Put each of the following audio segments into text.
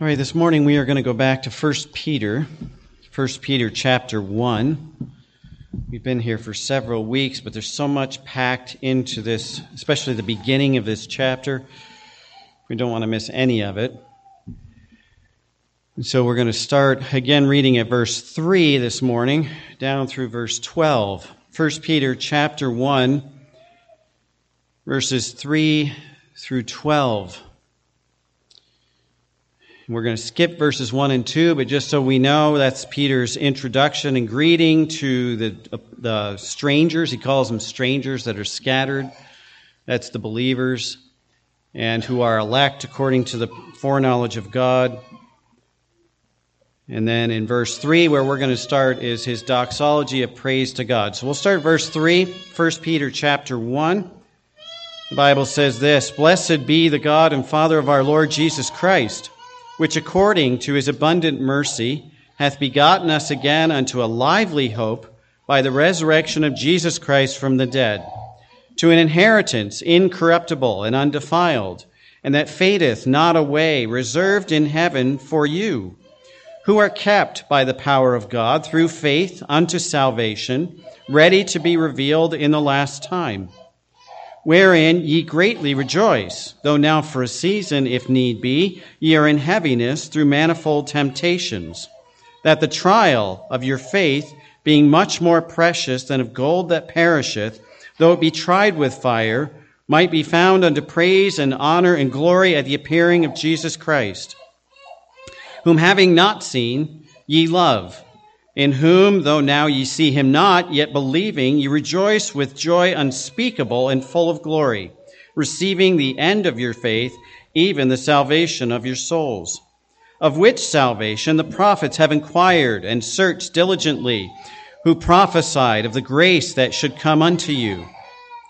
All right, this morning we are going to go back to 1 Peter, 1 Peter chapter 1. We've been here for several weeks, but there's so much packed into this, especially the beginning of this chapter. We don't want to miss any of it. And so we're going to start again reading at verse 3 this morning, down through verse 12. 1 Peter chapter 1, verses 3 through 12. We're going to skip verses 1 and 2, but just so we know, that's Peter's introduction and greeting to the, the strangers. He calls them strangers that are scattered. That's the believers and who are elect according to the foreknowledge of God. And then in verse 3, where we're going to start, is his doxology of praise to God. So we'll start verse 3, 1 Peter chapter 1. The Bible says this Blessed be the God and Father of our Lord Jesus Christ which according to his abundant mercy hath begotten us again unto a lively hope by the resurrection of Jesus Christ from the dead, to an inheritance incorruptible and undefiled, and that fadeth not away, reserved in heaven for you, who are kept by the power of God through faith unto salvation, ready to be revealed in the last time wherein ye greatly rejoice, though now for a season, if need be, ye are in heaviness through manifold temptations, that the trial of your faith, being much more precious than of gold that perisheth, though it be tried with fire, might be found unto praise and honor and glory at the appearing of Jesus Christ, whom having not seen, ye love in whom, though now ye see him not, yet believing, ye rejoice with joy unspeakable and full of glory, receiving the end of your faith, even the salvation of your souls. Of which salvation the prophets have inquired and searched diligently, who prophesied of the grace that should come unto you,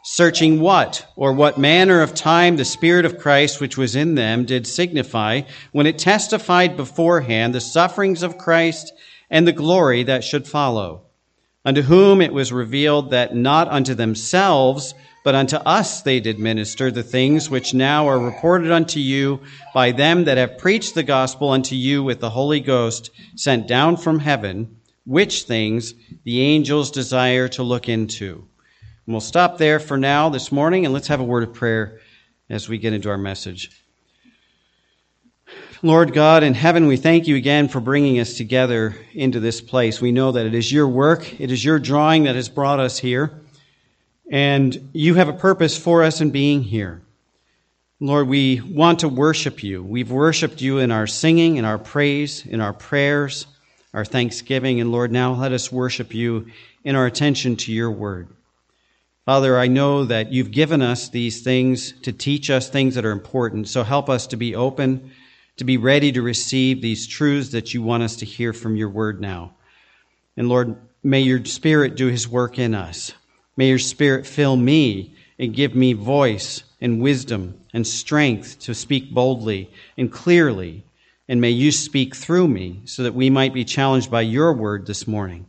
searching what or what manner of time the Spirit of Christ which was in them did signify when it testified beforehand the sufferings of Christ and the glory that should follow. Unto whom it was revealed that not unto themselves, but unto us they did minister the things which now are reported unto you by them that have preached the gospel unto you with the Holy Ghost sent down from heaven, which things the angels desire to look into. And we'll stop there for now this morning, and let's have a word of prayer as we get into our message. Lord God in heaven, we thank you again for bringing us together into this place. We know that it is your work, it is your drawing that has brought us here, and you have a purpose for us in being here. Lord, we want to worship you. We've worshiped you in our singing, in our praise, in our prayers, our thanksgiving, and Lord, now let us worship you in our attention to your word. Father, I know that you've given us these things to teach us things that are important, so help us to be open to be ready to receive these truths that you want us to hear from your word now. And Lord, may your spirit do his work in us. May your spirit fill me and give me voice and wisdom and strength to speak boldly and clearly. And may you speak through me so that we might be challenged by your word this morning.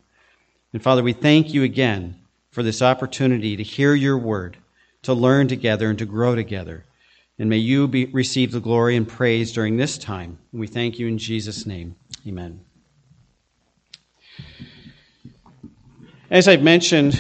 And Father, we thank you again for this opportunity to hear your word, to learn together, and to grow together. And may you be, receive the glory and praise during this time. We thank you in Jesus' name. Amen. As I've mentioned,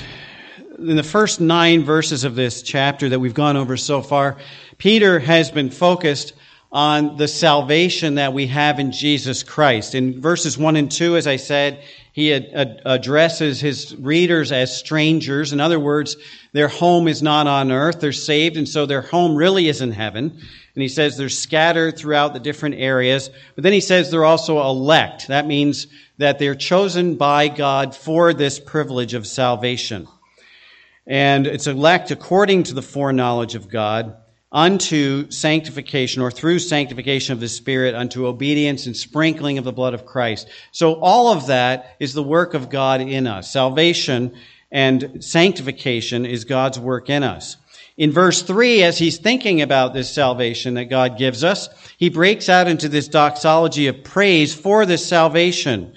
in the first nine verses of this chapter that we've gone over so far, Peter has been focused on the salvation that we have in Jesus Christ. In verses 1 and 2, as I said, he addresses his readers as strangers. In other words, their home is not on earth. They're saved, and so their home really is in heaven. And he says they're scattered throughout the different areas. But then he says they're also elect. That means that they're chosen by God for this privilege of salvation. And it's elect according to the foreknowledge of God unto sanctification or through sanctification of the Spirit unto obedience and sprinkling of the blood of Christ. So all of that is the work of God in us. Salvation and sanctification is God's work in us. In verse 3, as he's thinking about this salvation that God gives us, he breaks out into this doxology of praise for this salvation.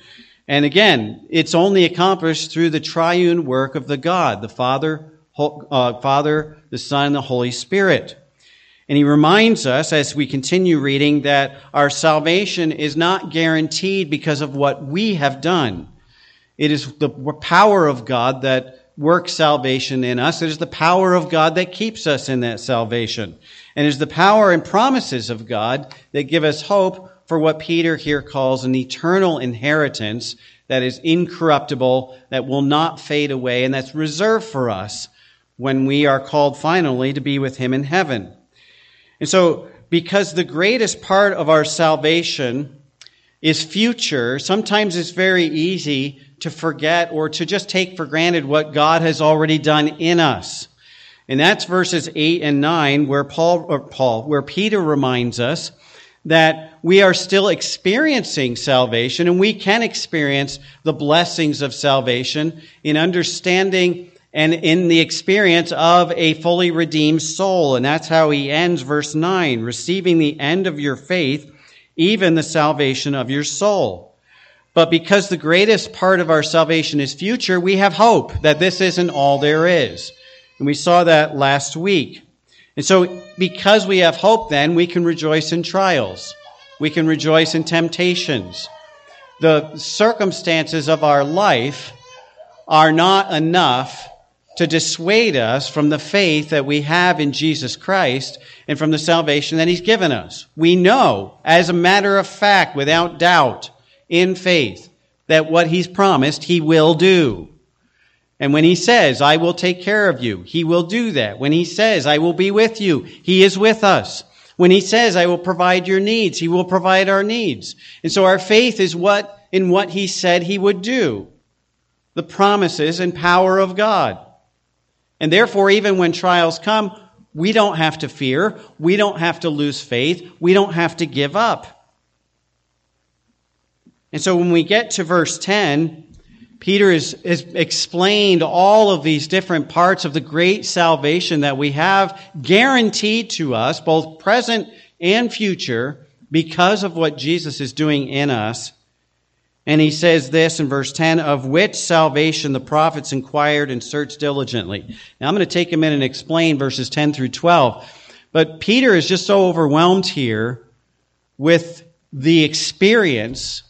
And again, it's only accomplished through the triune work of the God, the Father, uh, Father, the Son, and the Holy Spirit. And he reminds us as we continue reading that our salvation is not guaranteed because of what we have done. It is the power of God that works salvation in us. It is the power of God that keeps us in that salvation. And it is the power and promises of God that give us hope for what Peter here calls an eternal inheritance that is incorruptible, that will not fade away, and that's reserved for us when we are called finally to be with him in heaven. And so, because the greatest part of our salvation is future, sometimes it's very easy to forget or to just take for granted what God has already done in us. And that's verses 8 and 9 where Paul, or Paul, where Peter reminds us that we are still experiencing salvation and we can experience the blessings of salvation in understanding and in the experience of a fully redeemed soul. And that's how he ends verse 9, receiving the end of your faith, even the salvation of your soul. But because the greatest part of our salvation is future, we have hope that this isn't all there is. And we saw that last week. And so, because we have hope, then we can rejoice in trials. We can rejoice in temptations. The circumstances of our life are not enough to dissuade us from the faith that we have in Jesus Christ and from the salvation that He's given us. We know, as a matter of fact, without doubt, in faith, that what He's promised, He will do. And when He says, I will take care of you, He will do that. When He says, I will be with you, He is with us. When He says, I will provide your needs, He will provide our needs. And so our faith is what, in what He said He would do. The promises and power of God. And therefore, even when trials come, we don't have to fear. We don't have to lose faith. We don't have to give up. And so when we get to verse 10, Peter has, has explained all of these different parts of the great salvation that we have guaranteed to us, both present and future, because of what Jesus is doing in us. And he says this in verse 10 of which salvation the prophets inquired and searched diligently. Now I'm going to take a minute and explain verses 10 through 12. But Peter is just so overwhelmed here with the experience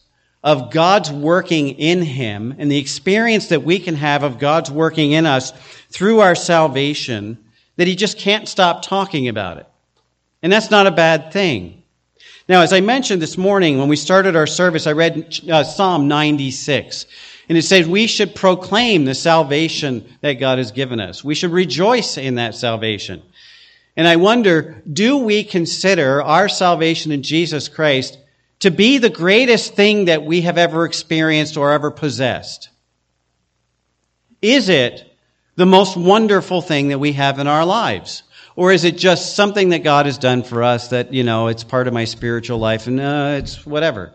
of God's working in him and the experience that we can have of God's working in us through our salvation that he just can't stop talking about it. And that's not a bad thing. Now, as I mentioned this morning when we started our service, I read uh, Psalm 96. And it says we should proclaim the salvation that God has given us. We should rejoice in that salvation. And I wonder, do we consider our salvation in Jesus Christ to be the greatest thing that we have ever experienced or ever possessed? Is it the most wonderful thing that we have in our lives? Or is it just something that God has done for us that, you know, it's part of my spiritual life and uh, it's whatever?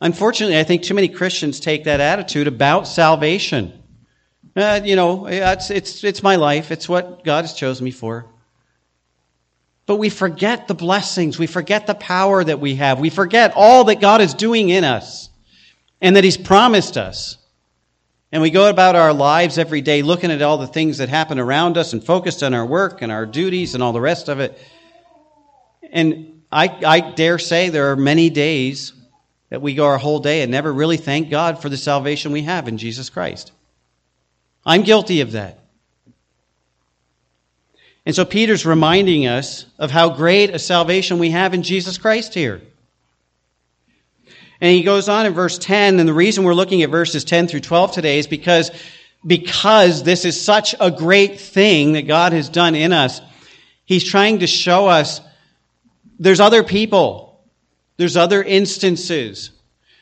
Unfortunately, I think too many Christians take that attitude about salvation. Uh, you know, it's, it's, it's my life. It's what God has chosen me for. But we forget the blessings. We forget the power that we have. We forget all that God is doing in us and that He's promised us. And we go about our lives every day looking at all the things that happen around us and focused on our work and our duties and all the rest of it. And I, I dare say there are many days that we go our whole day and never really thank God for the salvation we have in Jesus Christ. I'm guilty of that. And so Peter's reminding us of how great a salvation we have in Jesus Christ here. And he goes on in verse 10, and the reason we're looking at verses 10 through 12 today is because, because this is such a great thing that God has done in us. He's trying to show us there's other people. There's other instances.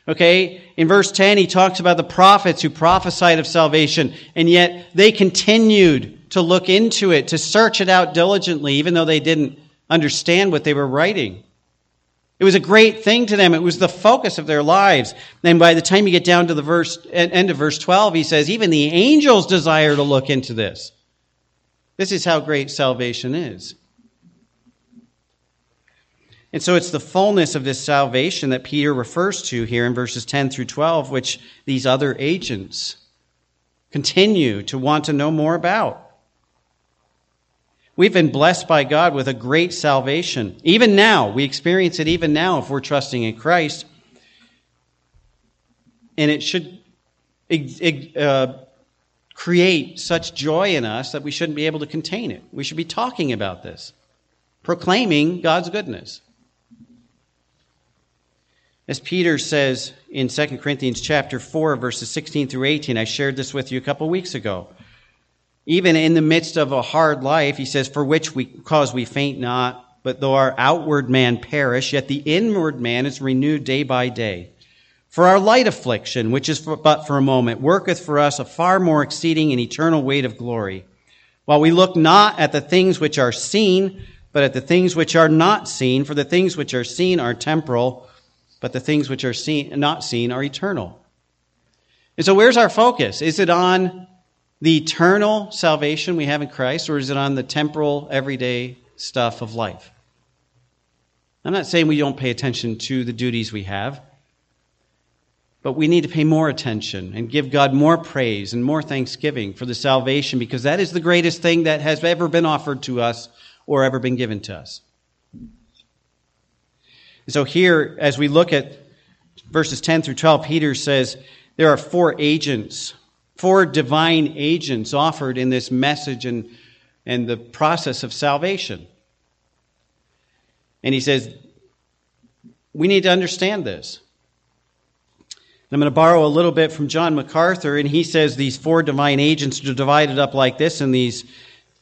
Okay? In verse 10, he talks about the prophets who prophesied of salvation, and yet they continued to look into it, to search it out diligently, even though they didn't understand what they were writing. It was a great thing to them. It was the focus of their lives. And by the time you get down to the verse, end of verse 12, he says, even the angels desire to look into this. This is how great salvation is. And so it's the fullness of this salvation that Peter refers to here in verses 10 through 12, which these other agents continue to want to know more about. We've been blessed by God with a great salvation. Even now, we experience it even now if we're trusting in Christ. And it should uh, create such joy in us that we shouldn't be able to contain it. We should be talking about this, proclaiming God's goodness. As Peter says in 2 Corinthians chapter 4 verses 16 through 18, I shared this with you a couple weeks ago. Even in the midst of a hard life, he says, for which we cause we faint not, but though our outward man perish, yet the inward man is renewed day by day. For our light affliction, which is for, but for a moment, worketh for us a far more exceeding and eternal weight of glory. While we look not at the things which are seen, but at the things which are not seen, for the things which are seen are temporal, but the things which are seen, not seen are eternal. And so where's our focus? Is it on the eternal salvation we have in Christ, or is it on the temporal, everyday stuff of life? I'm not saying we don't pay attention to the duties we have, but we need to pay more attention and give God more praise and more thanksgiving for the salvation because that is the greatest thing that has ever been offered to us or ever been given to us. So, here, as we look at verses 10 through 12, Peter says there are four agents four divine agents offered in this message and, and the process of salvation. And he says, we need to understand this. I'm going to borrow a little bit from John MacArthur, and he says these four divine agents are divided up like this in these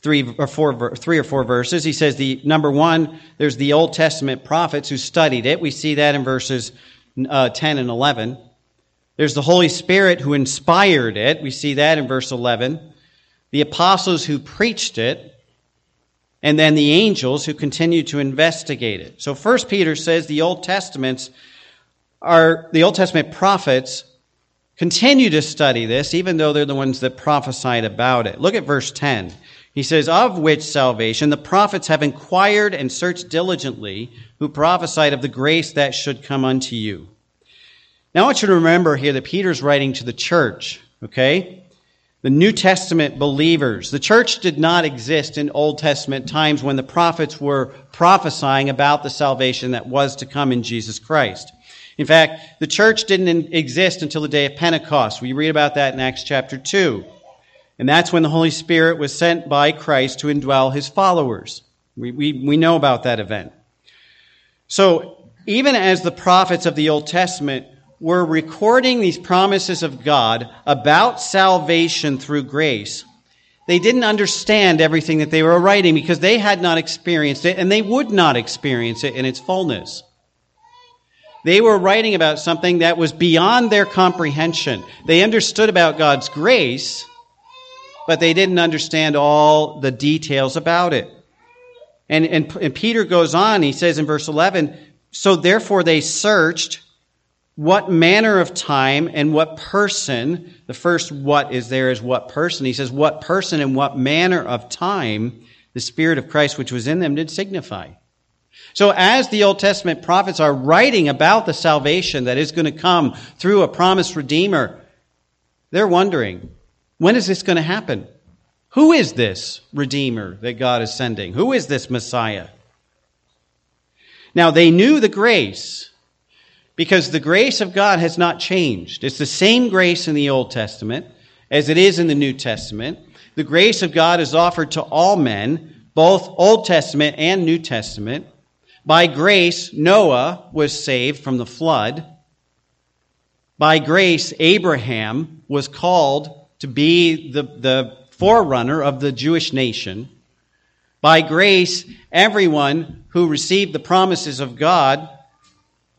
three or four, three or four verses. He says the number one, there's the Old Testament prophets who studied it. We see that in verses uh, 10 and 11. There's the Holy Spirit who inspired it. We see that in verse 11. The apostles who preached it. And then the angels who continued to investigate it. So First Peter says the Old Testaments are, the Old Testament prophets continue to study this, even though they're the ones that prophesied about it. Look at verse 10. He says, Of which salvation the prophets have inquired and searched diligently, who prophesied of the grace that should come unto you. Now I want you to remember here that Peter's writing to the church, okay? The New Testament believers. The church did not exist in Old Testament times when the prophets were prophesying about the salvation that was to come in Jesus Christ. In fact, the church didn't exist until the day of Pentecost. We read about that in Acts chapter 2. And that's when the Holy Spirit was sent by Christ to indwell his followers. We, we, we know about that event. So, even as the prophets of the Old Testament were recording these promises of God about salvation through grace, they didn't understand everything that they were writing because they had not experienced it and they would not experience it in its fullness. They were writing about something that was beyond their comprehension. They understood about God's grace, but they didn't understand all the details about it. And, and, and Peter goes on, he says in verse 11, so therefore they searched what manner of time and what person, the first what is there is what person. He says, what person and what manner of time the Spirit of Christ which was in them did signify. So as the Old Testament prophets are writing about the salvation that is going to come through a promised Redeemer, they're wondering, when is this going to happen? Who is this Redeemer that God is sending? Who is this Messiah? Now they knew the grace because the grace of God has not changed. It's the same grace in the Old Testament as it is in the New Testament. The grace of God is offered to all men, both Old Testament and New Testament. By grace, Noah was saved from the flood. By grace, Abraham was called to be the, the forerunner of the Jewish nation. By grace, everyone who received the promises of God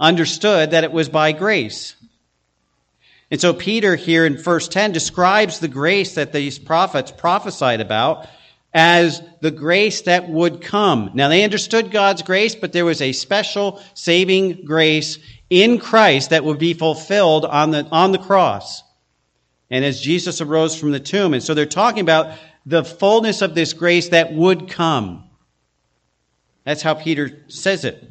understood that it was by grace. And so Peter here in verse 10 describes the grace that these prophets prophesied about as the grace that would come. Now they understood God's grace, but there was a special saving grace in Christ that would be fulfilled on the, on the cross. And as Jesus arose from the tomb. And so they're talking about the fullness of this grace that would come. That's how Peter says it.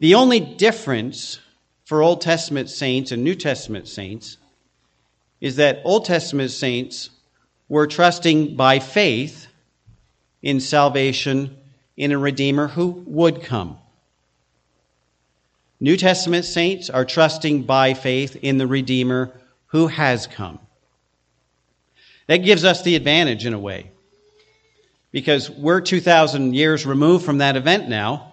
The only difference for Old Testament saints and New Testament saints is that Old Testament saints were trusting by faith in salvation in a Redeemer who would come. New Testament saints are trusting by faith in the Redeemer who has come. That gives us the advantage in a way because we're 2,000 years removed from that event now.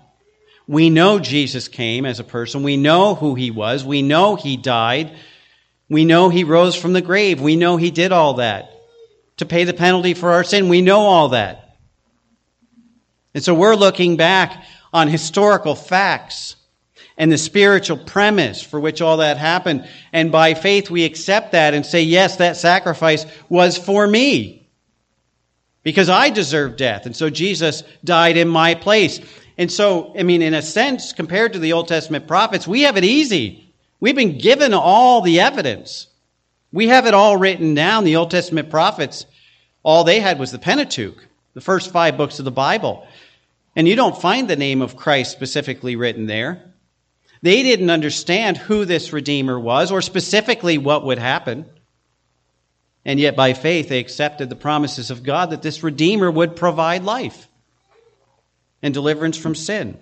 We know Jesus came as a person. We know who he was. We know he died. We know he rose from the grave. We know he did all that to pay the penalty for our sin. We know all that. And so we're looking back on historical facts and the spiritual premise for which all that happened. And by faith, we accept that and say, yes, that sacrifice was for me because I deserve death. And so Jesus died in my place. And so, I mean, in a sense, compared to the Old Testament prophets, we have it easy. We've been given all the evidence. We have it all written down. The Old Testament prophets, all they had was the Pentateuch, the first five books of the Bible. And you don't find the name of Christ specifically written there. They didn't understand who this Redeemer was or specifically what would happen. And yet, by faith, they accepted the promises of God that this Redeemer would provide life and deliverance from sin.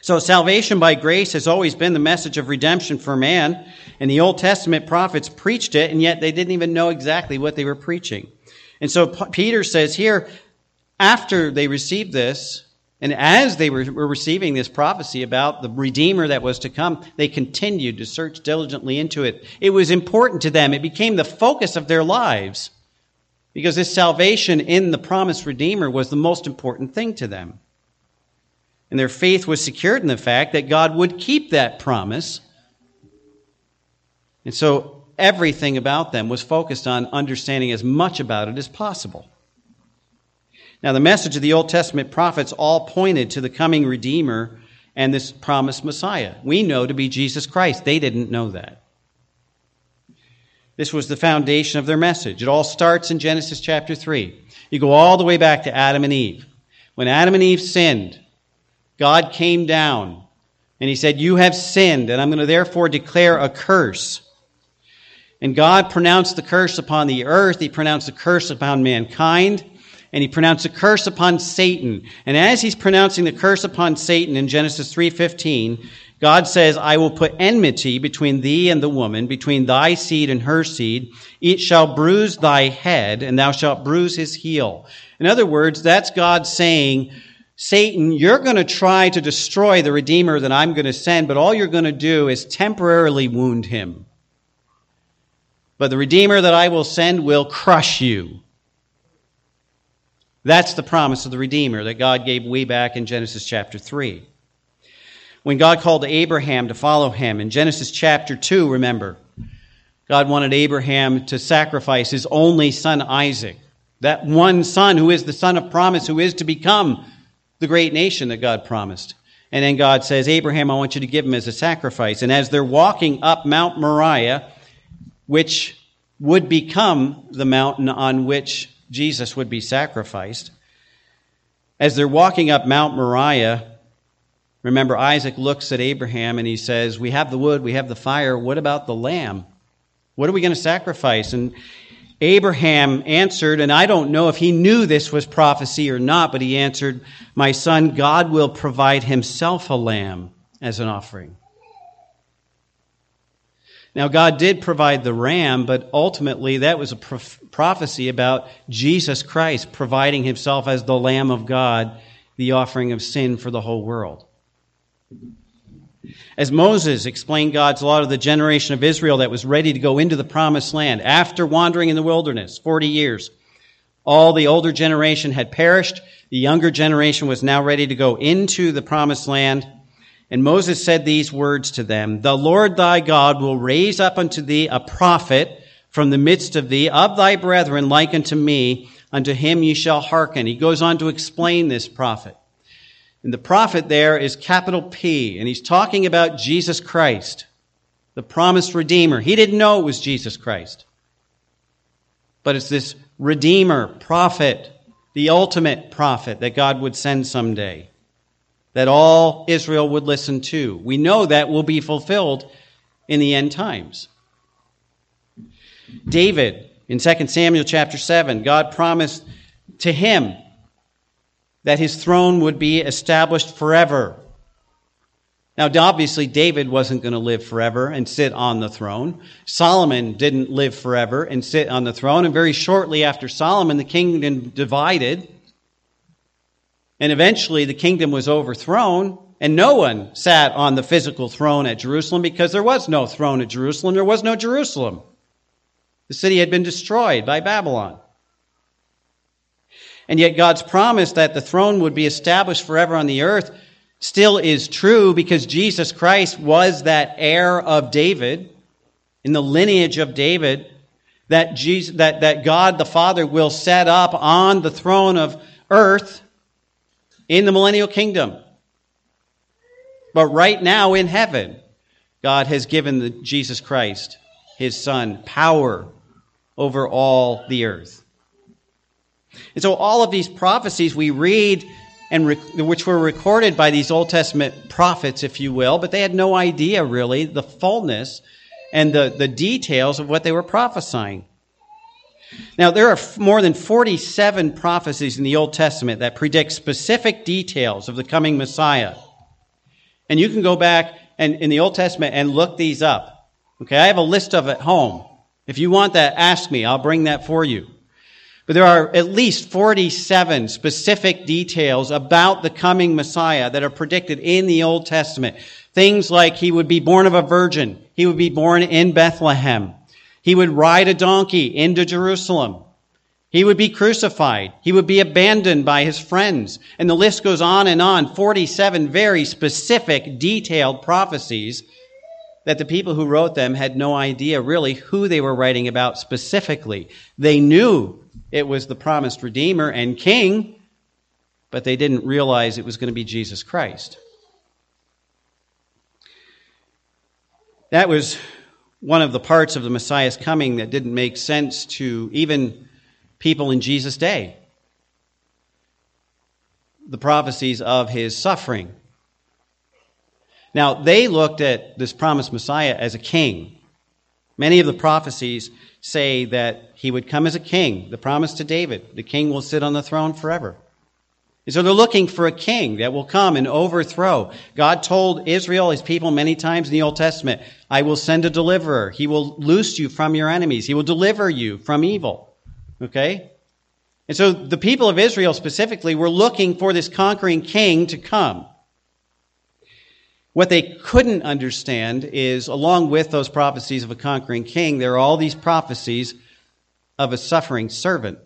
So, salvation by grace has always been the message of redemption for man, and the Old Testament prophets preached it, and yet they didn't even know exactly what they were preaching. And so, Peter says here, after they received this, and as they were, receiving this prophecy about the Redeemer that was to come, they continued to search diligently into it. It was important to them. It became the focus of their lives because this salvation in the promised Redeemer was the most important thing to them. And their faith was secured in the fact that God would keep that promise. And so everything about them was focused on understanding as much about it as possible. Now, the message of the Old Testament prophets all pointed to the coming Redeemer and this promised Messiah. We know to be Jesus Christ. They didn't know that. This was the foundation of their message. It all starts in Genesis chapter 3. You go all the way back to Adam and Eve. When Adam and Eve sinned, God came down and he said, You have sinned, and I'm going to therefore declare a curse. And God pronounced the curse upon the earth, he pronounced the curse upon mankind and he pronounced a curse upon Satan. And as he's pronouncing the curse upon Satan in Genesis 3:15, God says, "I will put enmity between thee and the woman, between thy seed and her seed. It shall bruise thy head, and thou shalt bruise his heel." In other words, that's God saying, Satan, you're going to try to destroy the Redeemer that I'm going to send, but all you're going to do is temporarily wound him. But the Redeemer that I will send will crush you. That's the promise of the Redeemer that God gave way back in Genesis chapter 3. When God called Abraham to follow him in Genesis chapter 2, remember, God wanted Abraham to sacrifice his only son Isaac, that one son who is the son of promise, who is to become the great nation that God promised. And then God says, Abraham, I want you to give him as a sacrifice. And as they're walking up Mount Moriah, which would become the mountain on which Jesus would be sacrificed. As they're walking up Mount Moriah, remember Isaac looks at Abraham and he says, We have the wood, we have the fire. What about the lamb? What are we going to sacrifice? And Abraham answered, and I don't know if he knew this was prophecy or not, but he answered, My son, God will provide himself a lamb as an offering. Now, God did provide the ram, but ultimately that was a prophecy about Jesus Christ providing himself as the Lamb of God, the offering of sin for the whole world. As Moses explained God's law to the generation of Israel that was ready to go into the promised land after wandering in the wilderness 40 years, all the older generation had perished. The younger generation was now ready to go into the promised land. And Moses said these words to them, The Lord thy God will raise up unto thee a prophet from the midst of thee, of thy brethren, like unto me, unto him ye shall hearken. He goes on to explain this prophet. And the prophet there is capital P, and he's talking about Jesus Christ, the promised Redeemer. He didn't know it was Jesus Christ. But it's this Redeemer, prophet, the ultimate prophet that God would send someday that all Israel would listen to. We know that will be fulfilled in the end times. David, in 2 Samuel chapter 7, God promised to him that his throne would be established forever. Now, obviously, David wasn't going to live forever and sit on the throne. Solomon didn't live forever and sit on the throne. And very shortly after Solomon, the kingdom divided. And eventually, the kingdom was overthrown. And no one sat on the physical throne at Jerusalem because there was no throne at Jerusalem. There was no Jerusalem. The city had been destroyed by Babylon. And yet, God's promise that the throne would be established forever on the earth still is true because Jesus Christ was that heir of David, in the lineage of David, that, Jesus, that, that God the Father will set up on the throne of earth in the millennial kingdom. But right now in heaven, God has given the, Jesus Christ, his Son, power over all the earth. And so all of these prophecies we read and which were recorded by these Old Testament prophets, if you will, but they had no idea really the fullness and the, the details of what they were prophesying. Now, there are more than 47 prophecies in the Old Testament that predict specific details of the coming Messiah. And you can go back and, in the Old Testament and look these up. Okay, I have a list of at home. If you want that, ask me. I'll bring that for you. But there are at least 47 specific details about the coming Messiah that are predicted in the Old Testament. Things like he would be born of a virgin. He would be born in Bethlehem. He would ride a donkey into Jerusalem. He would be crucified. He would be abandoned by his friends. And the list goes on and on. 47 very specific, detailed prophecies that the people who wrote them had no idea really who they were writing about specifically. They knew it was the promised Redeemer and King, but they didn't realize it was going to be Jesus Christ. That was one of the parts of the Messiah's coming that didn't make sense to even people in Jesus' day. The prophecies of his suffering. Now, they looked at this promised Messiah as a king. Many of the prophecies say that he would come as a king, the promise to David. The king will sit on the throne forever. And so they're looking for a king that will come and overthrow. God told Israel, his people, many times in the Old Testament, I will send a deliverer. He will loose you from your enemies. He will deliver you from evil. Okay? And so the people of Israel specifically were looking for this conquering king to come. What they couldn't understand is, along with those prophecies of a conquering king, there are all these prophecies of a suffering servant.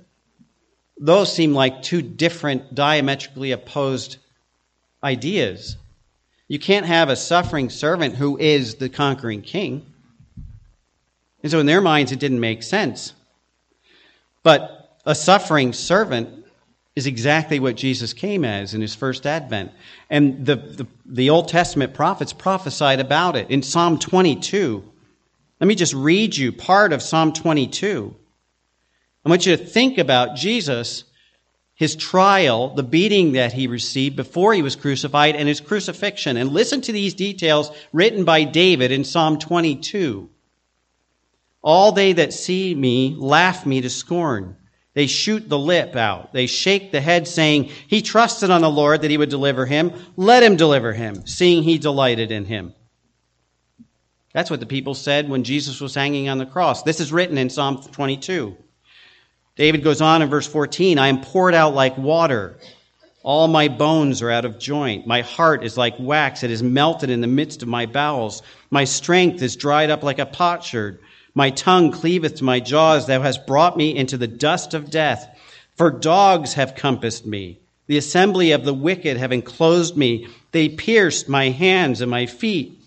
Those seem like two different, diametrically opposed ideas. You can't have a suffering servant who is the conquering king. And so, in their minds, it didn't make sense. But a suffering servant is exactly what Jesus came as in his first advent. And the, the, the, Old Testament prophets prophesied about it in Psalm 22. Let me just read you part of Psalm 22. I want you to think about Jesus, his trial, the beating that he received before he was crucified, and his crucifixion. And listen to these details written by David in Psalm 22. All they that see me laugh me to scorn. They shoot the lip out. They shake the head, saying, He trusted on the Lord that he would deliver him. Let him deliver him, seeing he delighted in him. That's what the people said when Jesus was hanging on the cross. This is written in Psalm 22. David goes on in verse 14 I am poured out like water. All my bones are out of joint. My heart is like wax. It is melted in the midst of my bowels. My strength is dried up like a potsherd. My tongue cleaveth to my jaws. Thou hast brought me into the dust of death. For dogs have compassed me. The assembly of the wicked have enclosed me. They pierced my hands and my feet.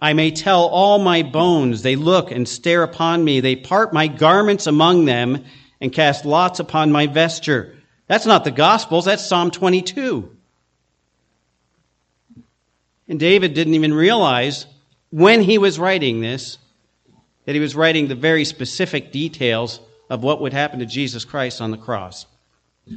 I may tell all my bones. They look and stare upon me. They part my garments among them and cast lots upon my vesture. That's not the Gospels. That's Psalm 22. And David didn't even realize when he was writing this that he was writing the very specific details of what would happen to Jesus Christ on the cross.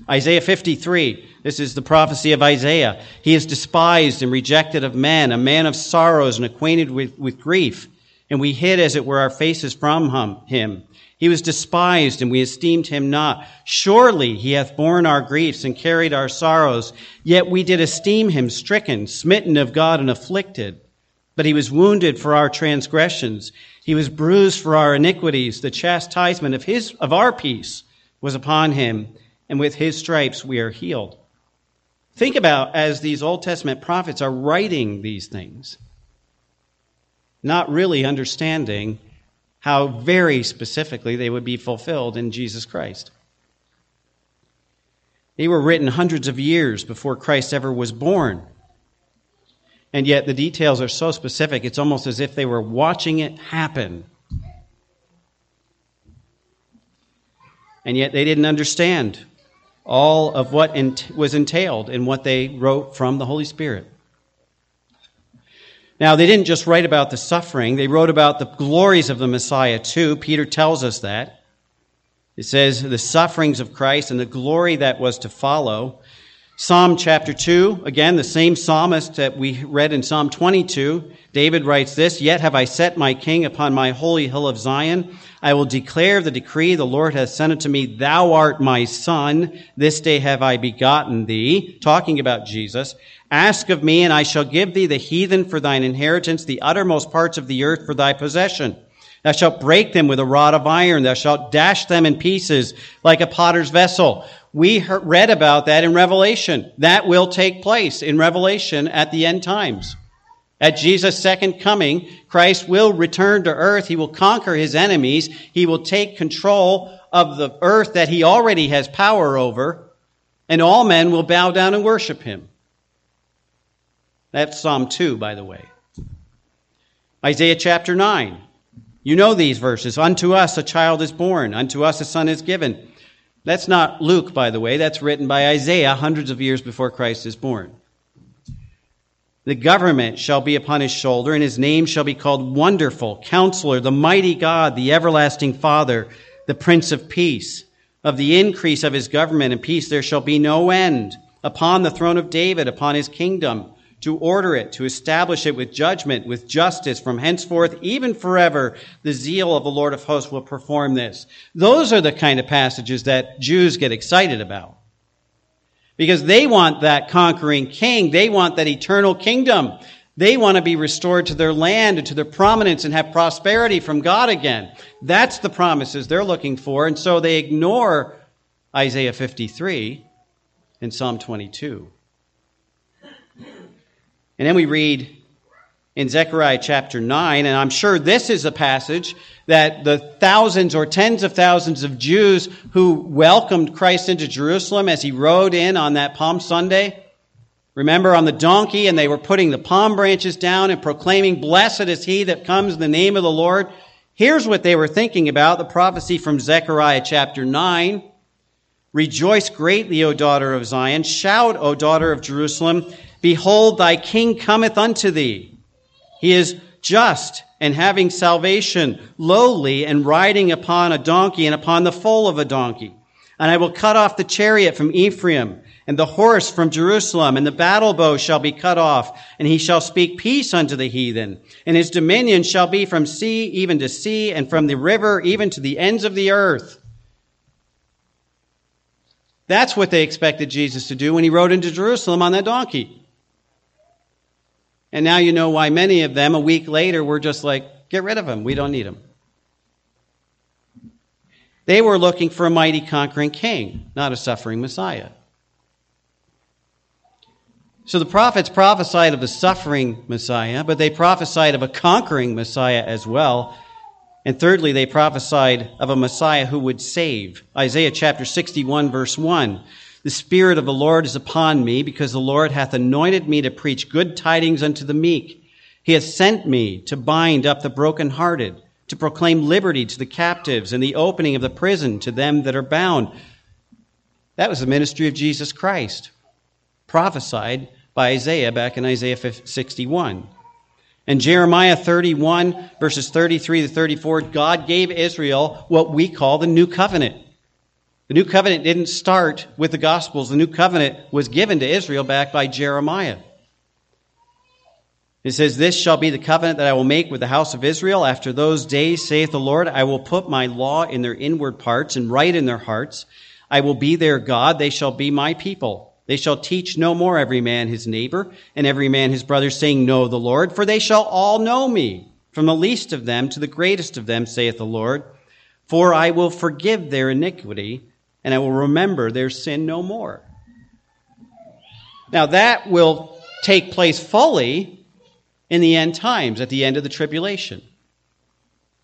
Isaiah 53, this is the prophecy of Isaiah. He is despised and rejected of men, a man of sorrows and acquainted with, with grief. And we hid, as it were, our faces from him. He was despised, and we esteemed him not. Surely he hath borne our griefs and carried our sorrows. Yet we did esteem him stricken, smitten of God, and afflicted. But he was wounded for our transgressions. He was bruised for our iniquities. The chastisement of his, of our peace was upon him, and with his stripes we are healed. Think about as these Old Testament prophets are writing these things, not really understanding how very specifically they would be fulfilled in Jesus Christ. They were written hundreds of years before Christ ever was born. And yet the details are so specific, it's almost as if they were watching it happen. And yet they didn't understand all of what was entailed in what they wrote from the Holy Spirit. Now, they didn't just write about the suffering, they wrote about the glories of the Messiah too. Peter tells us that. It says the sufferings of Christ and the glory that was to follow. Psalm chapter 2, again, the same psalmist that we read in Psalm 22, David writes this Yet have I set my king upon my holy hill of Zion. I will declare the decree the Lord hath sent unto me. Thou art my son. This day have I begotten thee. Talking about Jesus. Ask of me, and I shall give thee the heathen for thine inheritance, the uttermost parts of the earth for thy possession. Thou shalt break them with a rod of iron. Thou shalt dash them in pieces like a potter's vessel. We read about that in Revelation. That will take place in Revelation at the end times. At Jesus' second coming, Christ will return to earth. He will conquer his enemies. He will take control of the earth that he already has power over, and all men will bow down and worship him. That's Psalm 2, by the way. Isaiah chapter 9. You know these verses. Unto us a child is born, unto us a son is given. That's not Luke, by the way. That's written by Isaiah hundreds of years before Christ is born. The government shall be upon his shoulder, and his name shall be called Wonderful, Counselor, the Mighty God, the Everlasting Father, the Prince of Peace. Of the increase of his government and peace there shall be no end upon the throne of David, upon his kingdom to order it, to establish it with judgment, with justice from henceforth, even forever. The zeal of the Lord of hosts will perform this. Those are the kind of passages that Jews get excited about. Because they want that conquering king. They want that eternal kingdom. They want to be restored to their land and to their prominence and have prosperity from God again. That's the promises they're looking for. And so they ignore Isaiah 53 and Psalm 22. And then we read in Zechariah chapter 9, and I'm sure this is a passage that the thousands or tens of thousands of Jews who welcomed Christ into Jerusalem as he rode in on that Palm Sunday, remember on the donkey, and they were putting the palm branches down and proclaiming, Blessed is he that comes in the name of the Lord. Here's what they were thinking about the prophecy from Zechariah chapter 9. Rejoice greatly, O daughter of Zion. Shout, O daughter of Jerusalem. Behold, thy king cometh unto thee. He is just and having salvation, lowly and riding upon a donkey and upon the foal of a donkey. And I will cut off the chariot from Ephraim and the horse from Jerusalem, and the battle bow shall be cut off, and he shall speak peace unto the heathen. And his dominion shall be from sea even to sea, and from the river even to the ends of the earth. That's what they expected Jesus to do when he rode into Jerusalem on that donkey. And now you know why many of them, a week later, were just like, get rid of him. We don't need him. They were looking for a mighty conquering king, not a suffering Messiah. So the prophets prophesied of the suffering Messiah, but they prophesied of a conquering Messiah as well. And thirdly, they prophesied of a Messiah who would save. Isaiah chapter 61, verse 1. The Spirit of the Lord is upon me, because the Lord hath anointed me to preach good tidings unto the meek. He hath sent me to bind up the brokenhearted, to proclaim liberty to the captives, and the opening of the prison to them that are bound. That was the ministry of Jesus Christ, prophesied by Isaiah back in Isaiah 61. And Jeremiah 31, verses 33 to 34, God gave Israel what we call the new covenant. The new covenant didn't start with the Gospels. The new covenant was given to Israel back by Jeremiah. It says, This shall be the covenant that I will make with the house of Israel. After those days, saith the Lord, I will put my law in their inward parts and write in their hearts. I will be their God. They shall be my people. They shall teach no more every man his neighbor and every man his brother, saying, Know the Lord, for they shall all know me, from the least of them to the greatest of them, saith the Lord. For I will forgive their iniquity, and I will remember their sin no more. Now that will take place fully in the end times, at the end of the tribulation.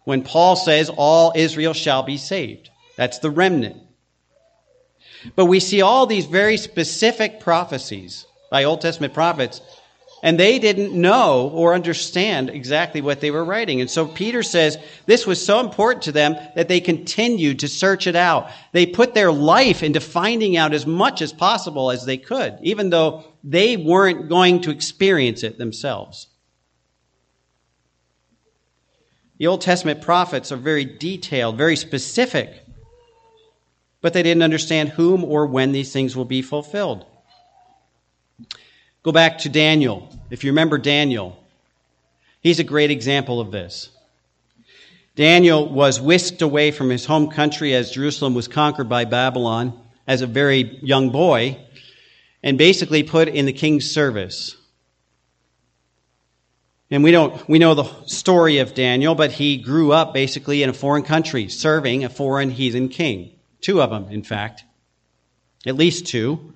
When Paul says, All Israel shall be saved. That's the remnant. But we see all these very specific prophecies by Old Testament prophets, and they didn't know or understand exactly what they were writing. And so Peter says this was so important to them that they continued to search it out. They put their life into finding out as much as possible as they could, even though they weren't going to experience it themselves. The Old Testament prophets are very detailed, very specific, but they didn't understand whom or when these things will be fulfilled. Go back to Daniel. If you remember Daniel, he's a great example of this. Daniel was whisked away from his home country as Jerusalem was conquered by Babylon as a very young boy and basically put in the king's service. And we don't, we know the story of Daniel, but he grew up basically in a foreign country, serving a foreign heathen king. Two of them, in fact. At least two.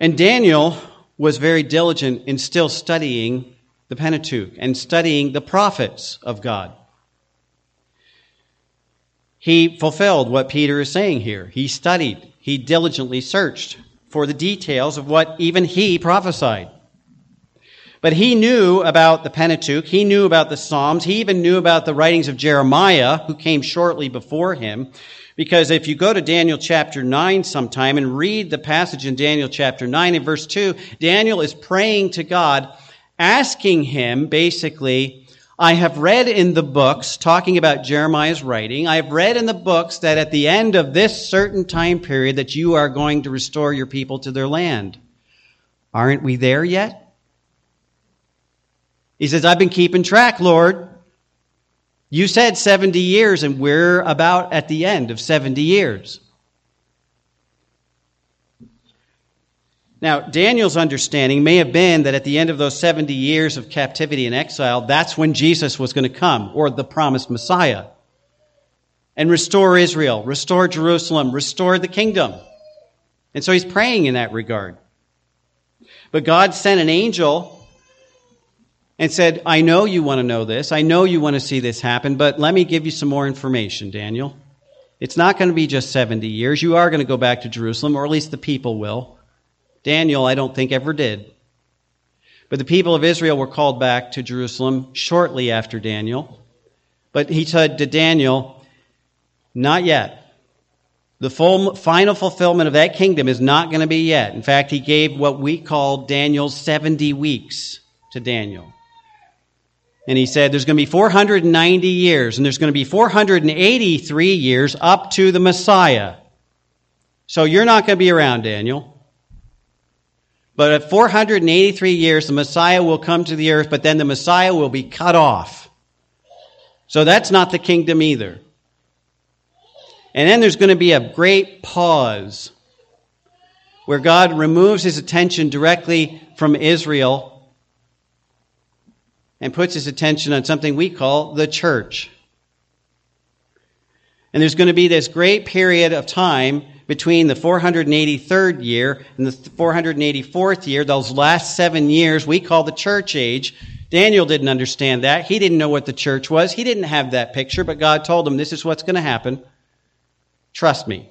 And Daniel was very diligent in still studying the Pentateuch and studying the prophets of God. He fulfilled what Peter is saying here. He studied, he diligently searched for the details of what even he prophesied. But he knew about the Pentateuch. He knew about the Psalms. He even knew about the writings of Jeremiah, who came shortly before him. Because if you go to Daniel chapter 9 sometime and read the passage in Daniel chapter 9 and verse 2, Daniel is praying to God, asking him basically, I have read in the books, talking about Jeremiah's writing, I have read in the books that at the end of this certain time period that you are going to restore your people to their land. Aren't we there yet? He says, I've been keeping track, Lord. You said 70 years, and we're about at the end of 70 years. Now, Daniel's understanding may have been that at the end of those 70 years of captivity and exile, that's when Jesus was going to come, or the promised Messiah, and restore Israel, restore Jerusalem, restore the kingdom. And so he's praying in that regard. But God sent an angel and said, I know you want to know this. I know you want to see this happen, but let me give you some more information, Daniel. It's not going to be just 70 years. You are going to go back to Jerusalem, or at least the people will. Daniel, I don't think, ever did. But the people of Israel were called back to Jerusalem shortly after Daniel. But he said to Daniel, Not yet. The full, final fulfillment of that kingdom is not going to be yet. In fact, he gave what we call Daniel's 70 weeks to Daniel. And he said there's going to be 490 years, and there's going to be 483 years up to the Messiah. So you're not going to be around, Daniel. But at 483 years, the Messiah will come to the earth, but then the Messiah will be cut off. So that's not the kingdom either. And then there's going to be a great pause where God removes his attention directly from Israel and puts his attention on something we call the church. And there's going to be this great period of time between the 483rd year and the 484th year, those last seven years we call the church age. Daniel didn't understand that. He didn't know what the church was. He didn't have that picture, but God told him, This is what's going to happen. Trust me.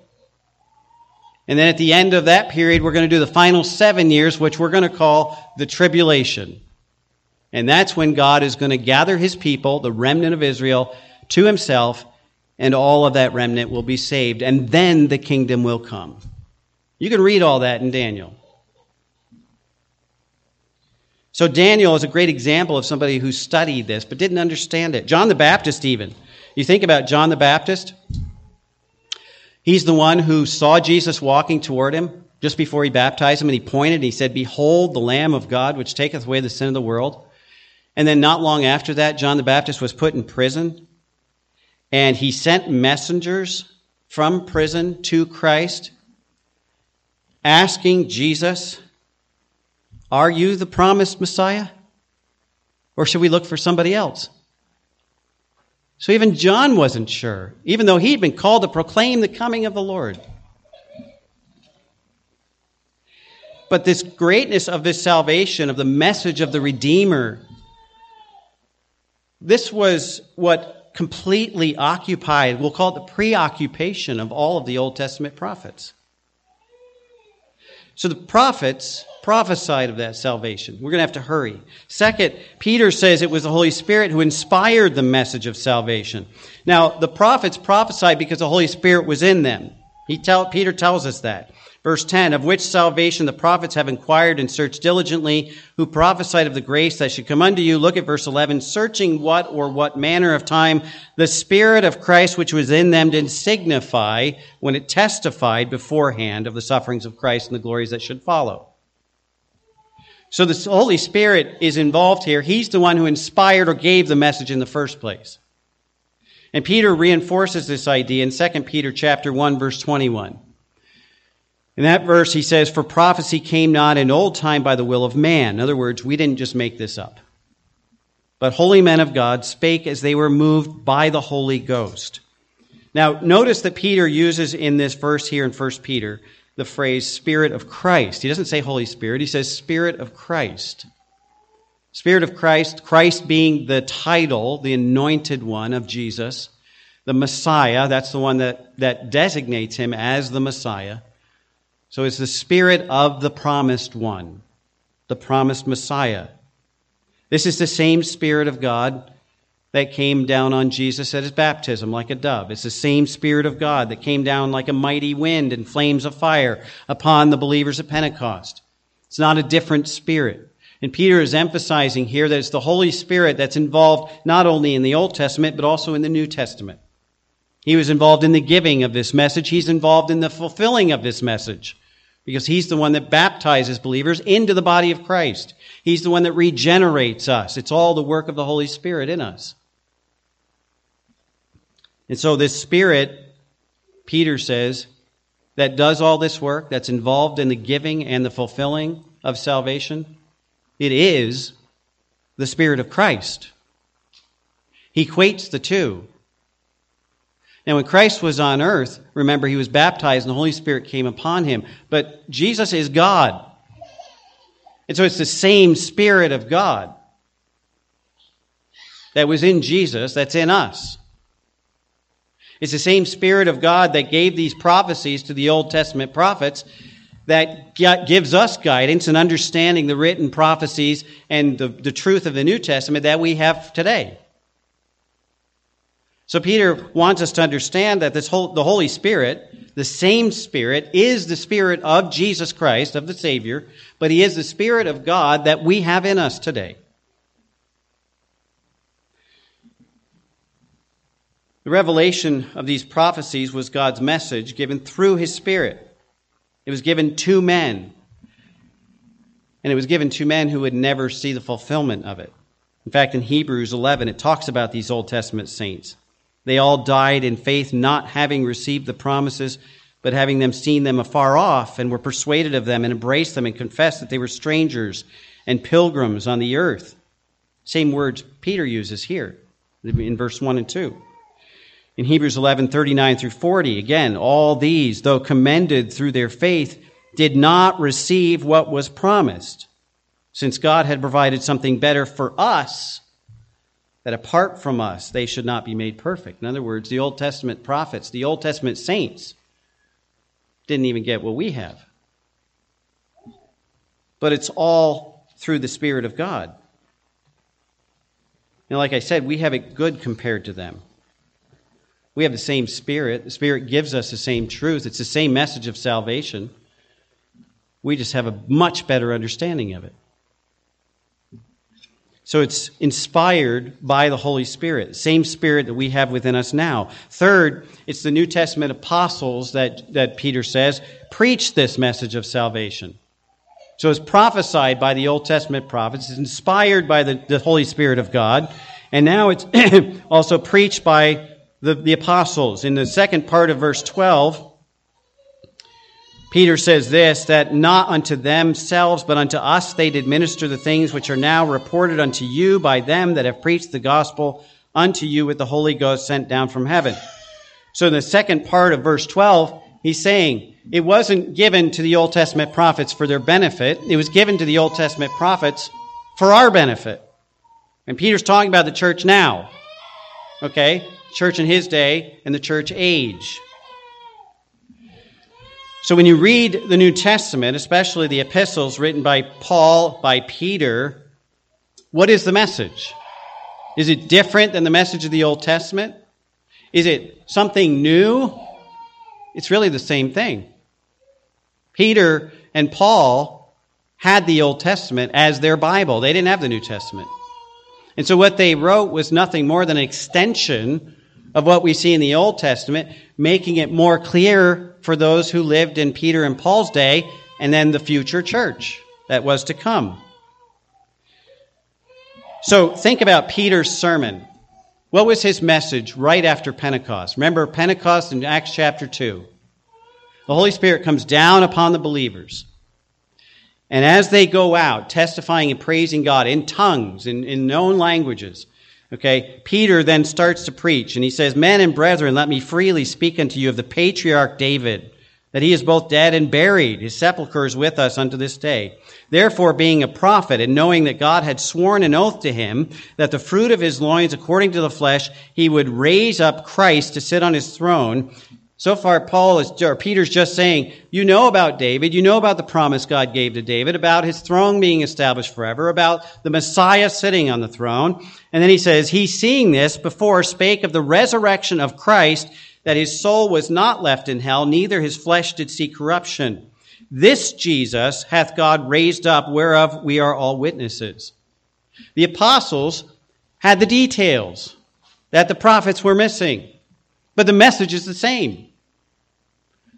And then at the end of that period, we're going to do the final seven years, which we're going to call the tribulation. And that's when God is going to gather his people, the remnant of Israel, to himself, and all of that remnant will be saved. And then the kingdom will come. You can read all that in Daniel. So Daniel is a great example of somebody who studied this but didn't understand it. John the Baptist, even. You think about John the Baptist? He's the one who saw Jesus walking toward him just before he baptized him, and he pointed and he said, Behold, the Lamb of God, which taketh away the sin of the world. And then not long after that, John the Baptist was put in prison, and he sent messengers from prison to Christ, asking Jesus, Are you the promised Messiah? Or should we look for somebody else? So even John wasn't sure, even though he'd been called to proclaim the coming of the Lord. But this greatness of this salvation, of the message of the Redeemer, this was what completely occupied, we'll call it the preoccupation of all of the Old Testament prophets. So the prophets prophesied of that salvation. We're going to have to hurry. Second, Peter says it was the Holy Spirit who inspired the message of salvation. Now, the prophets prophesied because the Holy Spirit was in them. He tell, Peter tells us that. Verse 10, of which salvation the prophets have inquired and searched diligently, who prophesied of the grace that should come unto you. Look at verse 11, searching what or what manner of time the Spirit of Christ which was in them did signify when it testified beforehand of the sufferings of Christ and the glories that should follow. So the Holy Spirit is involved here. He's the one who inspired or gave the message in the first place. And Peter reinforces this idea in 2 Peter chapter 1 verse 21. In that verse, he says, For prophecy came not in old time by the will of man. In other words, we didn't just make this up. But holy men of God spake as they were moved by the Holy Ghost. Now, notice that Peter uses in this verse here in 1 Peter the phrase Spirit of Christ. He doesn't say Holy Spirit, he says Spirit of Christ. Spirit of Christ, Christ being the title, the anointed one of Jesus, the Messiah, that's the one that, that designates him as the Messiah. So it's the spirit of the promised one, the promised Messiah. This is the same Spirit of God that came down on Jesus at his baptism like a dove. It's the same Spirit of God that came down like a mighty wind and flames of fire upon the believers at Pentecost. It's not a different Spirit. And Peter is emphasizing here that it's the Holy Spirit that's involved not only in the Old Testament, but also in the New Testament. He was involved in the giving of this message. He's involved in the fulfilling of this message because he's the one that baptizes believers into the body of Christ. He's the one that regenerates us. It's all the work of the Holy Spirit in us. And so this Spirit, Peter says, that does all this work, that's involved in the giving and the fulfilling of salvation, it is the Spirit of Christ. He equates the two. Now, when Christ was on earth, remember, he was baptized and the Holy Spirit came upon him. But Jesus is God. And so it's the same Spirit of God that was in Jesus that's in us. It's the same Spirit of God that gave these prophecies to the Old Testament prophets that gives us guidance and understanding the written prophecies and the, the truth of the New Testament that we have today. So Peter wants us to understand that this whole, the Holy Spirit, the same Spirit, is the Spirit of Jesus Christ, of the Savior, but He is the Spirit of God that we have in us today. The revelation of these prophecies was God's message given through His Spirit. It was given to men. And it was given to men who would never see the fulfillment of it. In fact, in Hebrews 11, it talks about these Old Testament saints. They all died in faith, not having received the promises, but having them seen them afar off, and were persuaded of them, and embraced them, and confessed that they were strangers and pilgrims on the earth. Same words Peter uses here in verse 1 and 2. In Hebrews 11, 39 through 40, again, all these, though commended through their faith, did not receive what was promised, since God had provided something better for us that apart from us, they should not be made perfect. In other words, the Old Testament prophets, the Old Testament saints, didn't even get what we have. But it's all through the Spirit of God. And like I said, we have it good compared to them. We have the same Spirit. The Spirit gives us the same truth. It's the same message of salvation. We just have a much better understanding of it. So it's inspired by the Holy Spirit, same Spirit that we have within us now. Third, it's the New Testament apostles that, that Peter says preached this message of salvation. So it's prophesied by the Old Testament prophets, it's inspired by the, the Holy Spirit of God, and now it's also preached by the, the apostles. In the second part of verse 12, Peter says this that not unto themselves, but unto us they did minister the things which are now reported unto you by them that have preached the gospel unto you with the Holy Ghost sent down from heaven. So in the second part of verse 12, he's saying it wasn't given to the Old Testament prophets for their benefit, it was given to the Old Testament prophets for our benefit. And Peter's talking about the church now. Okay? Church in his day and the church age. So when you read the New Testament, especially the epistles written by Paul, by Peter, what is the message? Is it different than the message of the Old Testament? Is it something new? It's really the same thing. Peter and Paul had the Old Testament as their Bible. They didn't have the New Testament. And so what they wrote was nothing more than an extension of what we see in the Old Testament, making it more clear for those who lived in Peter and Paul's day and then the future church that was to come. So think about Peter's sermon. What was his message right after Pentecost? Remember Pentecost in Acts chapter 2. The Holy Spirit comes down upon the believers. And as they go out, testifying and praising God in tongues, in, in known languages, Okay, Peter then starts to preach, and he says, Men and brethren, let me freely speak unto you of the patriarch David, that he is both dead and buried. His sepulchre is with us unto this day. Therefore, being a prophet, and knowing that God had sworn an oath to him, that the fruit of his loins, according to the flesh, he would raise up Christ to sit on his throne, so far, Paul is, or Peter's just saying, you know about David, you know about the promise God gave to David, about his throne being established forever, about the Messiah sitting on the throne. And then he says, he seeing this before spake of the resurrection of Christ, that his soul was not left in hell, neither his flesh did see corruption. This Jesus hath God raised up, whereof we are all witnesses. The apostles had the details that the prophets were missing, but the message is the same.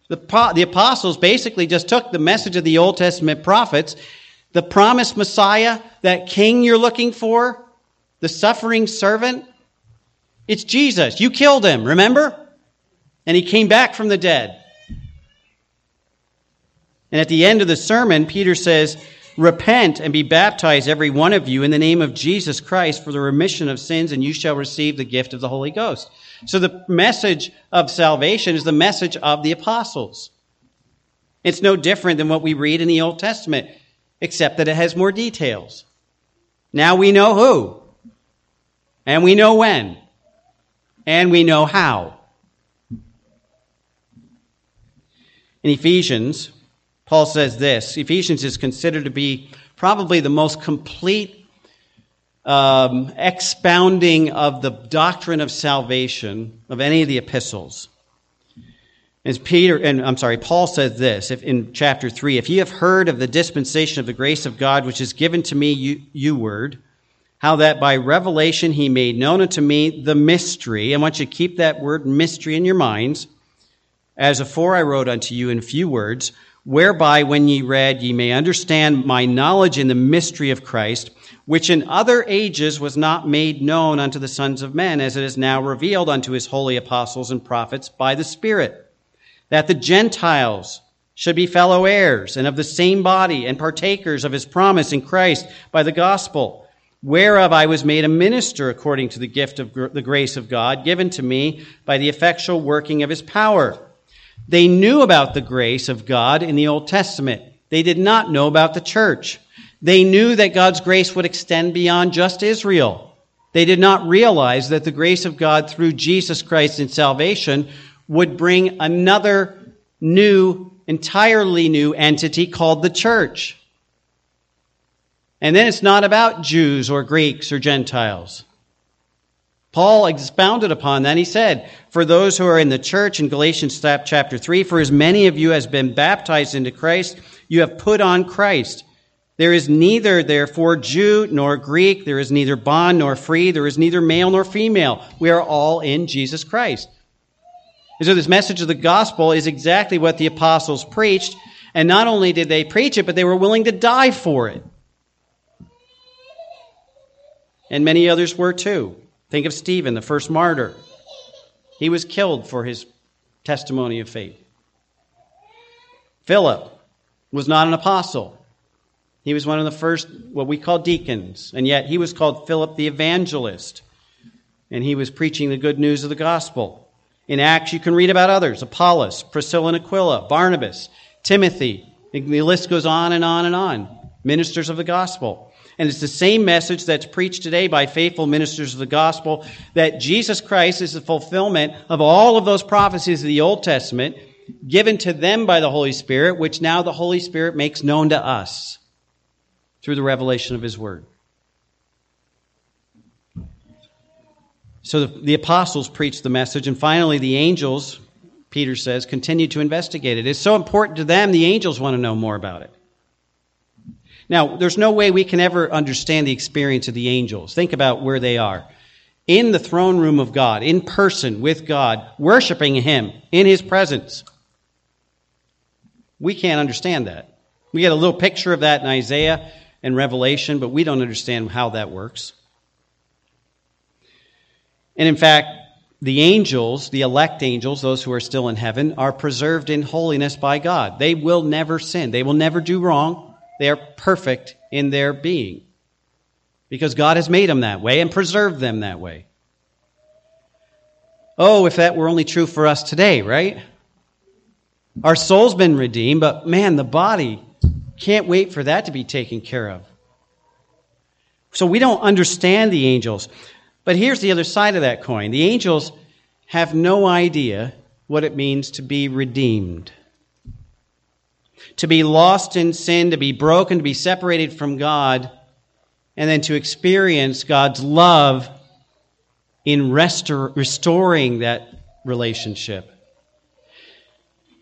The, the apostles basically just took the message of the Old Testament prophets, the promised Messiah, that king you're looking for, the suffering servant. It's Jesus. You killed him, remember? And he came back from the dead. And at the end of the sermon, Peter says, Repent and be baptized, every one of you, in the name of Jesus Christ for the remission of sins, and you shall receive the gift of the Holy Ghost. So the message of salvation is the message of the apostles. It's no different than what we read in the Old Testament, except that it has more details. Now we know who, and we know when, and we know how. In Ephesians, Paul says this Ephesians is considered to be probably the most complete um, expounding of the doctrine of salvation of any of the epistles. As Peter, and I'm sorry, Paul says this if, in chapter 3 If ye have heard of the dispensation of the grace of God which is given to me, you, you word, how that by revelation he made known unto me the mystery. I want you to keep that word mystery in your minds. As afore I wrote unto you in few words, whereby when ye read ye may understand my knowledge in the mystery of Christ, which in other ages was not made known unto the sons of men, as it is now revealed unto his holy apostles and prophets by the Spirit, that the Gentiles should be fellow heirs and of the same body and partakers of his promise in Christ by the gospel, whereof I was made a minister according to the gift of the grace of God given to me by the effectual working of his power they knew about the grace of God in the Old Testament. They did not know about the church. They knew that God's grace would extend beyond just Israel. They did not realize that the grace of God through Jesus Christ in salvation would bring another new, entirely new entity called the church. And then it's not about Jews or Greeks or Gentiles. Paul expounded upon that. He said, For those who are in the church in Galatians chapter 3, for as many of you as have been baptized into Christ, you have put on Christ. There is neither, therefore, Jew nor Greek. There is neither bond nor free. There is neither male nor female. We are all in Jesus Christ. And so, this message of the gospel is exactly what the apostles preached. And not only did they preach it, but they were willing to die for it. And many others were too. Think of Stephen, the first martyr. He was killed for his testimony of faith. Philip was not an apostle. He was one of the first, what we call deacons, and yet he was called Philip the evangelist. And he was preaching the good news of the gospel. In Acts, you can read about others Apollos, Priscilla and Aquila, Barnabas, Timothy. The list goes on and on and on. Ministers of the gospel. And it's the same message that's preached today by faithful ministers of the gospel that Jesus Christ is the fulfillment of all of those prophecies of the Old Testament given to them by the Holy Spirit, which now the Holy Spirit makes known to us through the revelation of His Word. So the, the, apostles preached the message, and finally the angels, Peter says, continued to investigate it. It's so important to them, the angels want to know more about it. Now, there's no way we can ever understand the experience of the angels. Think about where they are. In the throne room of God, in person with God, worshiping Him in His presence. We can't understand that. We get a little picture of that in Isaiah and Revelation, but we don't understand how that works. And in fact, the angels, the elect angels, those who are still in heaven, are preserved in holiness by God. They will never sin. They will never do wrong. They are perfect in their being because God has made them that way and preserved them that way. Oh, if that were only true for us today, right? Our soul's been redeemed, but man, the body can't wait for that to be taken care of. So we don't understand the angels. But here's the other side of that coin the angels have no idea what it means to be redeemed. To be lost in sin, to be broken, to be separated from God, and then to experience God's love in restor- restoring that relationship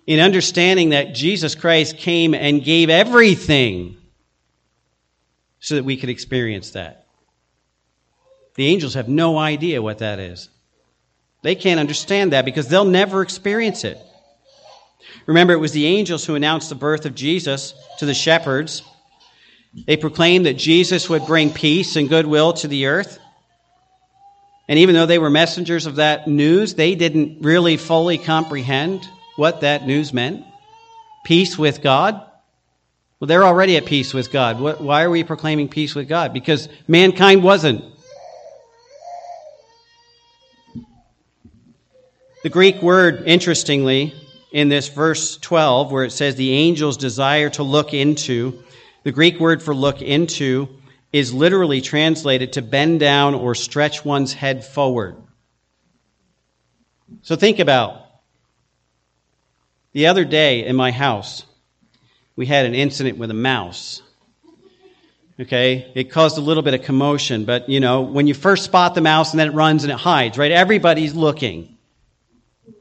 in understanding that Jesus Christ came and gave everything so that we could experience that. The angels have no idea what that is. They can't understand that because they'll never experience it. Remember, it was the angels who announced the birth of Jesus to the shepherds. They proclaimed that Jesus would bring peace and goodwill to the earth. And even though they were messengers of that news, they didn't really fully comprehend what that news meant? Peace with God? Well, they're already at peace with God. Why are we proclaiming peace with God? Because mankind wasn't. The Greek word, interestingly, in this verse 12, where it says the angels desire to look into, the Greek word for look into is literally translated to bend down or stretch one's head forward. So think about the other day in my house, we had an incident with a mouse. Okay, it caused a little bit of commotion, but you know, when you first spot the mouse and then it runs and it hides, right? Everybody's looking,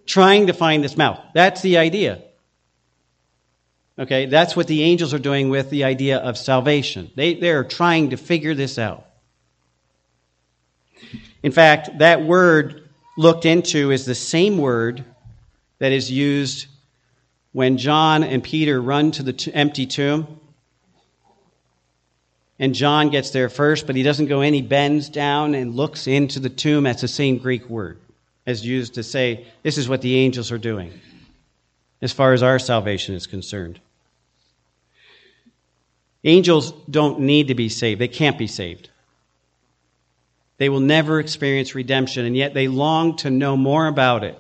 trying to find this mouse. That's the idea. Okay, that's what the angels are doing with the idea of salvation. They, they're trying to figure this out. In fact, that word looked into is the same word that is used when John and Peter run to the t- empty tomb. And John gets there first, but he doesn't go in. He bends down and looks into the tomb. That's the same Greek word as used to say, this is what the angels are doing as far as our salvation is concerned. Angels don't need to be saved, they can't be saved. They will never experience redemption, and yet they long to know more about it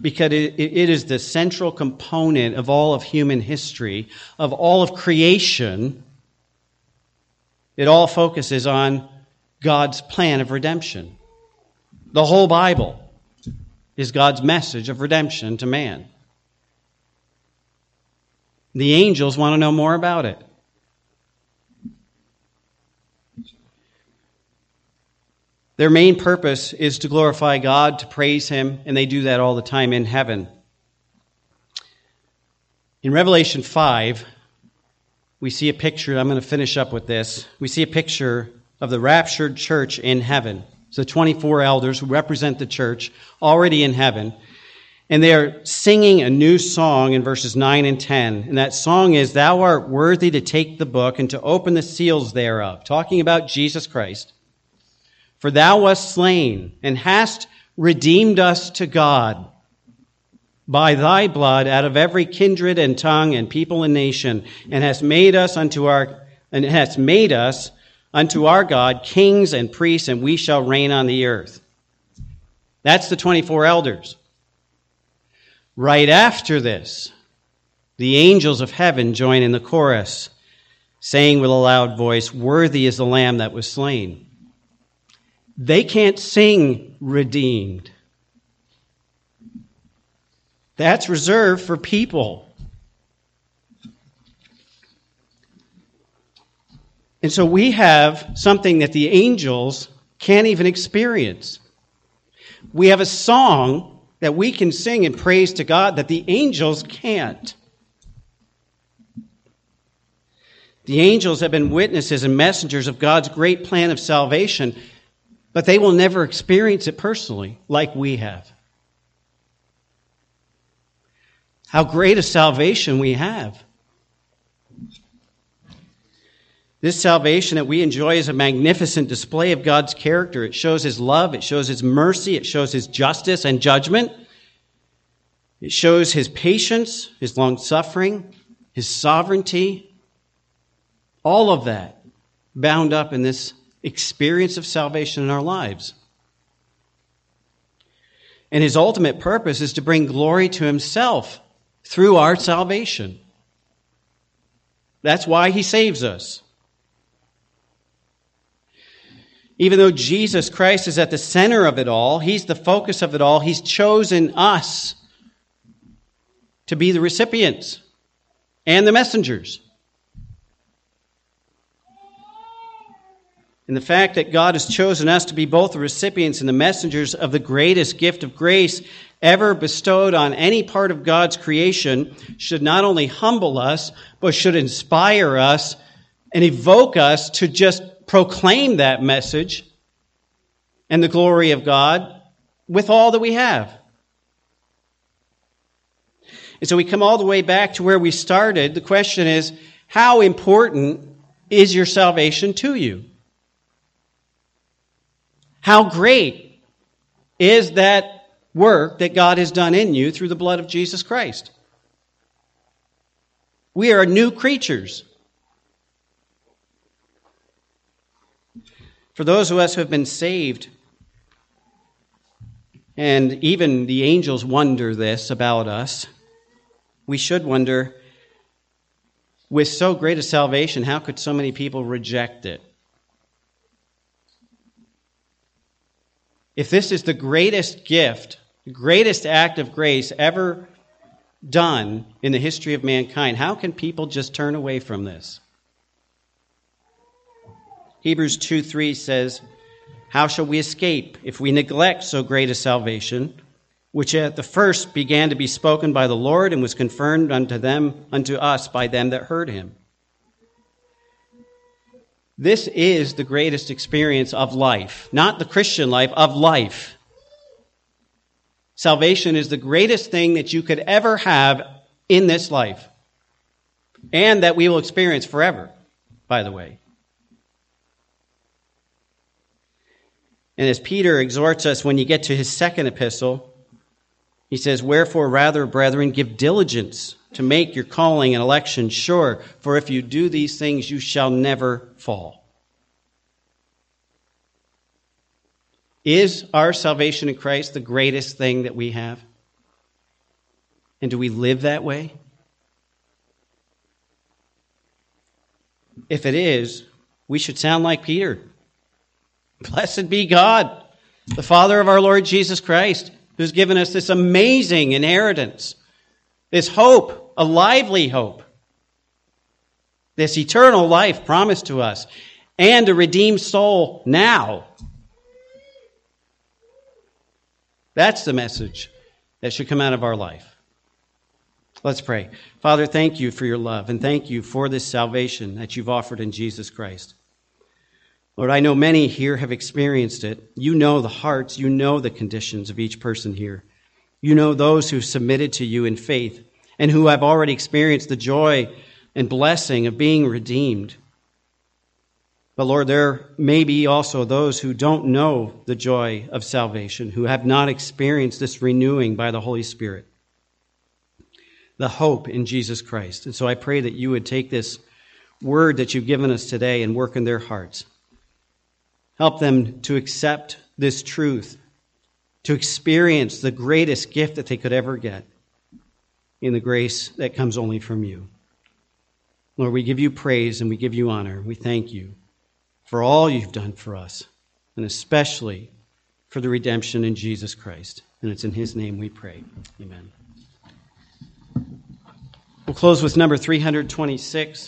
because it, it is the central component of all of human history, of all of creation. It all focuses on God's plan of redemption. The whole Bible is God's message of redemption to man. The angels want to know more about it. Their main purpose is to glorify God, to praise Him, and they do that all the time in heaven. In Revelation 5, we see a picture, I'm going to finish up with this. We see a picture of the raptured church in heaven. So 24 elders who represent the church already in heaven. And they are singing a new song in verses 9 and 10. And that song is, Thou art worthy to take the book and to open the seals thereof, talking about Jesus Christ. For thou wast slain and hast redeemed us to God by thy blood out of every kindred and tongue and people and nation, and hast made us unto our and hast made us unto our God kings and priests, and we shall reign on the earth. That's the 24 elders. Right after this, the angels of heaven join in the chorus, saying with a loud voice, Worthy is the Lamb that was slain. They can't sing redeemed. That's reserved for people. And so we have something that the angels can't even experience. We have a song that we can sing and praise to God that the angels can't. The angels have been witnesses and messengers of God's great plan of salvation, but they will never experience it personally like we have. How great a salvation we have. This salvation that we enjoy is a magnificent display of God's character. It shows His love, it shows His mercy, it shows His justice and judgment. It shows His patience, His long suffering, His sovereignty. All of that bound up in this experience of salvation in our lives. And His ultimate purpose is to bring glory to Himself through our salvation. That's why He saves us. Even though Jesus Christ is at the center of it all, He's the focus of it all, He's chosen us to be the recipients and the messengers. And the fact that God has chosen us to be both the recipients and the messengers of the greatest gift of grace ever bestowed on any part of God's creation should not only humble us, but should inspire us and evoke us to just proclaim that message and the glory of God with all that we have. And so we come all the way back to where we started. The question is, how important is your salvation to you? How great is that work that God has done in you through the blood of Jesus Christ? We are new creatures. For those of us who have been saved, and even the angels wonder this about us, we should wonder with so great a salvation, how could so many people reject it? If this is the greatest gift, the greatest act of grace ever done in the history of mankind, how can people just turn away from this? Hebrews 2 3 says, How shall we escape if we neglect so great a salvation, which at the first began to be spoken by the Lord and was confirmed unto them, unto us by them that heard him? This is the greatest experience of life, not the Christian life, of life. Salvation is the greatest thing that you could ever have in this life, and that we will experience forever, by the way. And as Peter exhorts us when you get to his second epistle, he says, Wherefore, rather, brethren, give diligence to make your calling and election sure, for if you do these things, you shall never fall. Is our salvation in Christ the greatest thing that we have? And do we live that way? If it is, we should sound like Peter. Blessed be God, the Father of our Lord Jesus Christ, who's given us this amazing inheritance, this hope, a lively hope, this eternal life promised to us, and a redeemed soul now. That's the message that should come out of our life. Let's pray. Father, thank you for your love, and thank you for this salvation that you've offered in Jesus Christ. Lord, I know many here have experienced it. You know the hearts, you know the conditions of each person here. You know those who submitted to you in faith and who have already experienced the joy and blessing of being redeemed. But Lord, there may be also those who don't know the joy of salvation, who have not experienced this renewing by the Holy Spirit, the hope in Jesus Christ. And so I pray that you would take this word that you've given us today and work in their hearts. Help them to accept this truth, to experience the greatest gift that they could ever get in the grace that comes only from you. Lord, we give you praise and we give you honor. We thank you for all you've done for us, and especially for the redemption in Jesus Christ. And it's in his name we pray. Amen. We'll close with number 326.